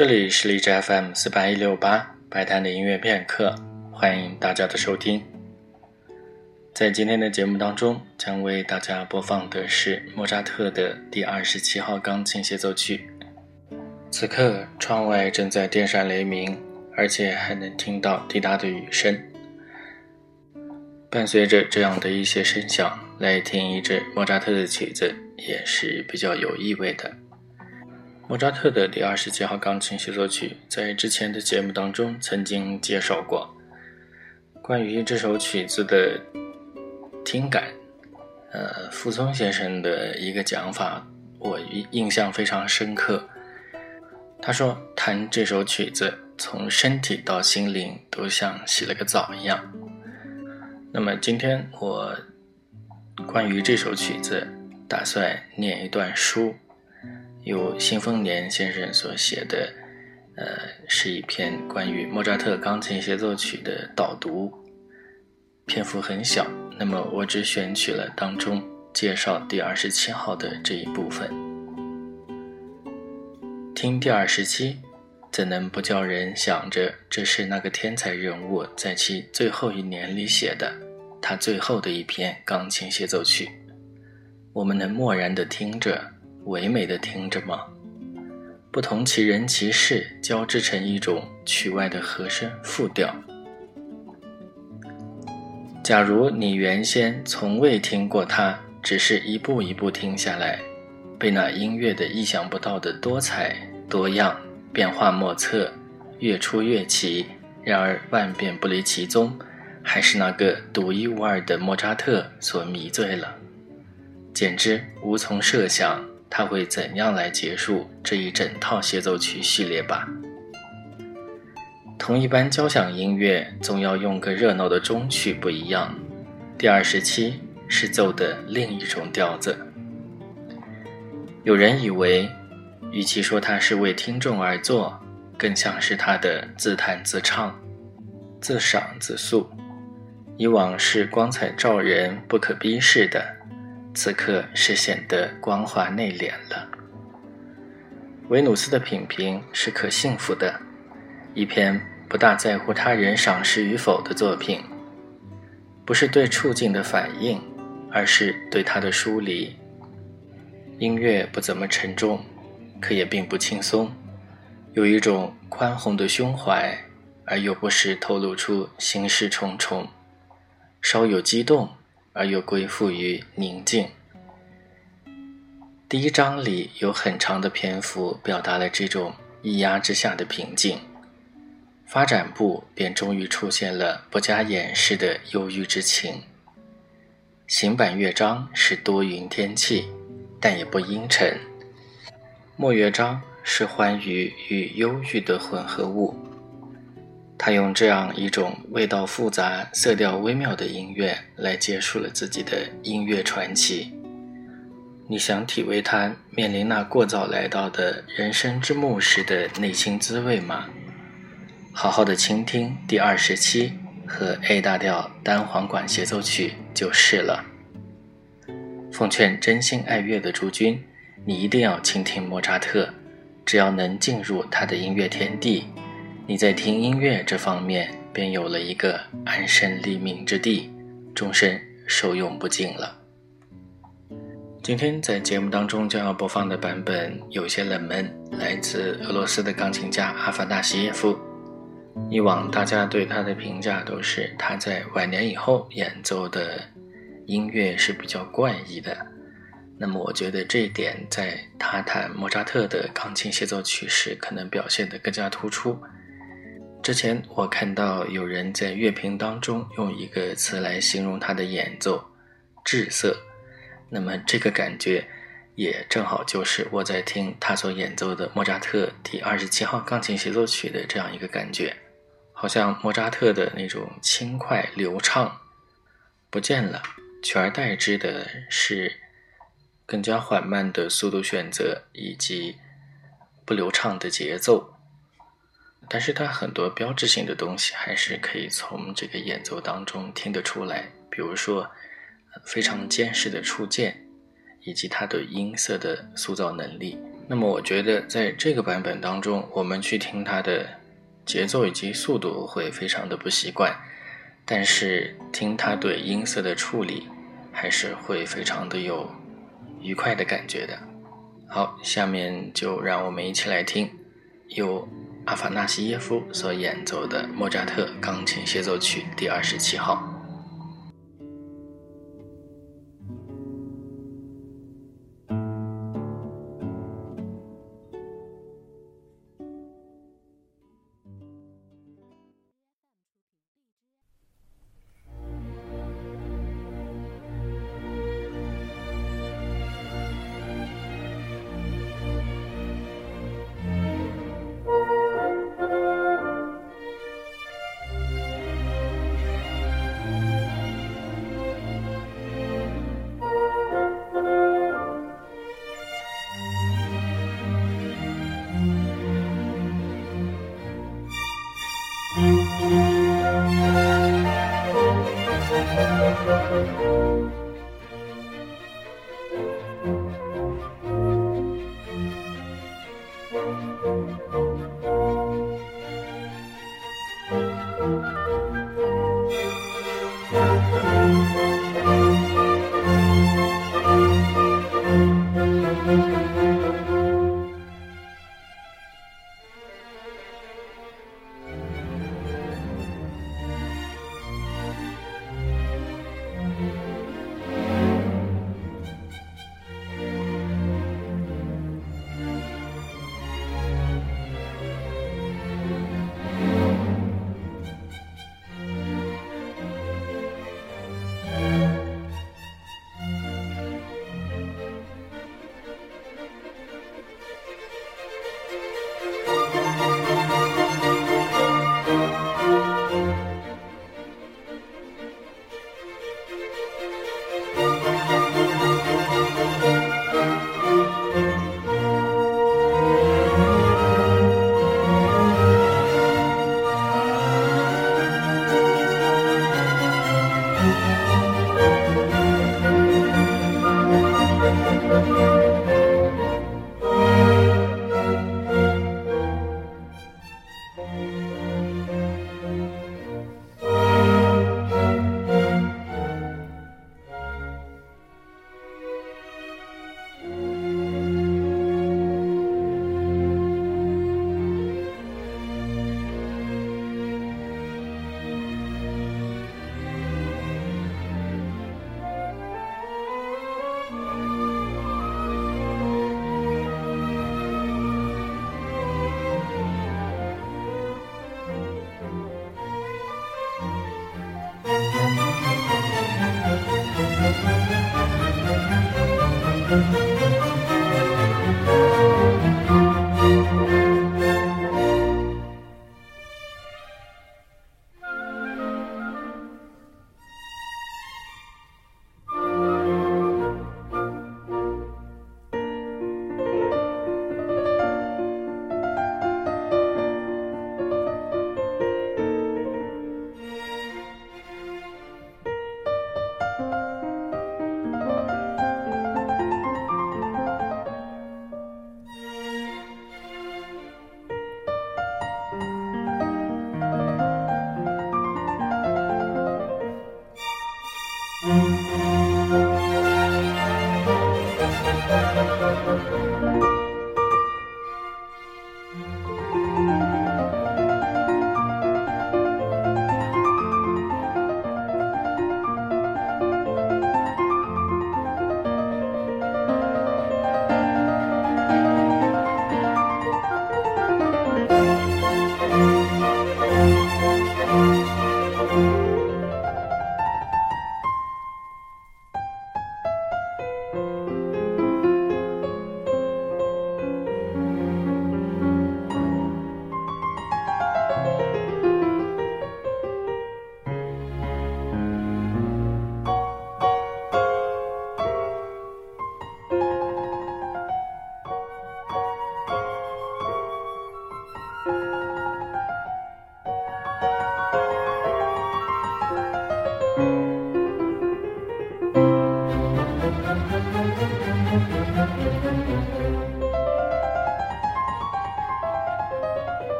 这里是荔枝 FM 四八一六八摆摊的音乐片刻，欢迎大家的收听。在今天的节目当中，将为大家播放的是莫扎特的第二十七号钢琴协奏曲。此刻，窗外正在电闪雷鸣，而且还能听到滴答的雨声。伴随着这样的一些声响，来听一支莫扎特的曲子，也是比较有意味的。莫扎特的第二十七号钢琴协奏曲，在之前的节目当中曾经介绍过。关于这首曲子的听感，呃，傅聪先生的一个讲法，我印象非常深刻。他说，弹这首曲子，从身体到心灵都像洗了个澡一样。那么今天我关于这首曲子，打算念一段书。由辛丰年先生所写的，呃，是一篇关于莫扎特钢琴协奏曲的导读，篇幅很小，那么我只选取了当中介绍第二十七号的这一部分。听第二十七，怎能不叫人想着这是那个天才人物在其最后一年里写的，他最后的一篇钢琴协奏曲？我们能默然地听着。唯美的听着吗？不同其人其事交织成一种曲外的和声复调。假如你原先从未听过它，只是一步一步听下来，被那音乐的意想不到的多彩多样、变化莫测、越出越奇，然而万变不离其宗，还是那个独一无二的莫扎特所迷醉了，简直无从设想。他会怎样来结束这一整套协奏曲系列吧？同一般交响音乐总要用个热闹的终曲不一样，第二十七是奏的另一种调子。有人以为，与其说他是为听众而作，更像是他的自弹自唱、自赏自诉。以往是光彩照人、不可逼视的。此刻是显得光滑内敛了。维努斯的品评是可信服的，一篇不大在乎他人赏识与否的作品，不是对处境的反应，而是对他的疏离。音乐不怎么沉重，可也并不轻松，有一种宽宏的胸怀，而又不时透露出心事重重，稍有激动。而又归附于宁静。第一章里有很长的篇幅表达了这种抑压之下的平静，发展部便终于出现了不加掩饰的忧郁之情。行板乐章是多云天气，但也不阴沉；末乐章是欢愉与忧郁的混合物。他用这样一种味道复杂、色调微妙的音乐来结束了自己的音乐传奇。你想体味他面临那过早来到的人生之幕时的内心滋味吗？好好的倾听第二十七和 A 大调单簧管协奏曲就是了。奉劝真心爱乐的诸君，你一定要倾听莫扎特，只要能进入他的音乐天地。你在听音乐这方面便有了一个安身立命之地，终身受用不尽了。今天在节目当中将要播放的版本有些冷门，来自俄罗斯的钢琴家阿凡达西耶夫。以往大家对他的评价都是他在晚年以后演奏的音乐是比较怪异的。那么我觉得这一点在他弹莫扎特的钢琴协奏曲时可能表现得更加突出。之前我看到有人在乐评当中用一个词来形容他的演奏，滞涩。那么这个感觉也正好就是我在听他所演奏的莫扎特第二十七号钢琴协奏曲的这样一个感觉，好像莫扎特的那种轻快流畅不见了，取而代之的是更加缓慢的速度选择以及不流畅的节奏。但是它很多标志性的东西还是可以从这个演奏当中听得出来，比如说非常坚实的触键，以及它对音色的塑造能力。那么我觉得在这个版本当中，我们去听它的节奏以及速度会非常的不习惯，但是听它对音色的处理，还是会非常的有愉快的感觉的。好，下面就让我们一起来听由阿法纳西耶夫所演奏的莫扎特钢琴协奏曲第二十七号。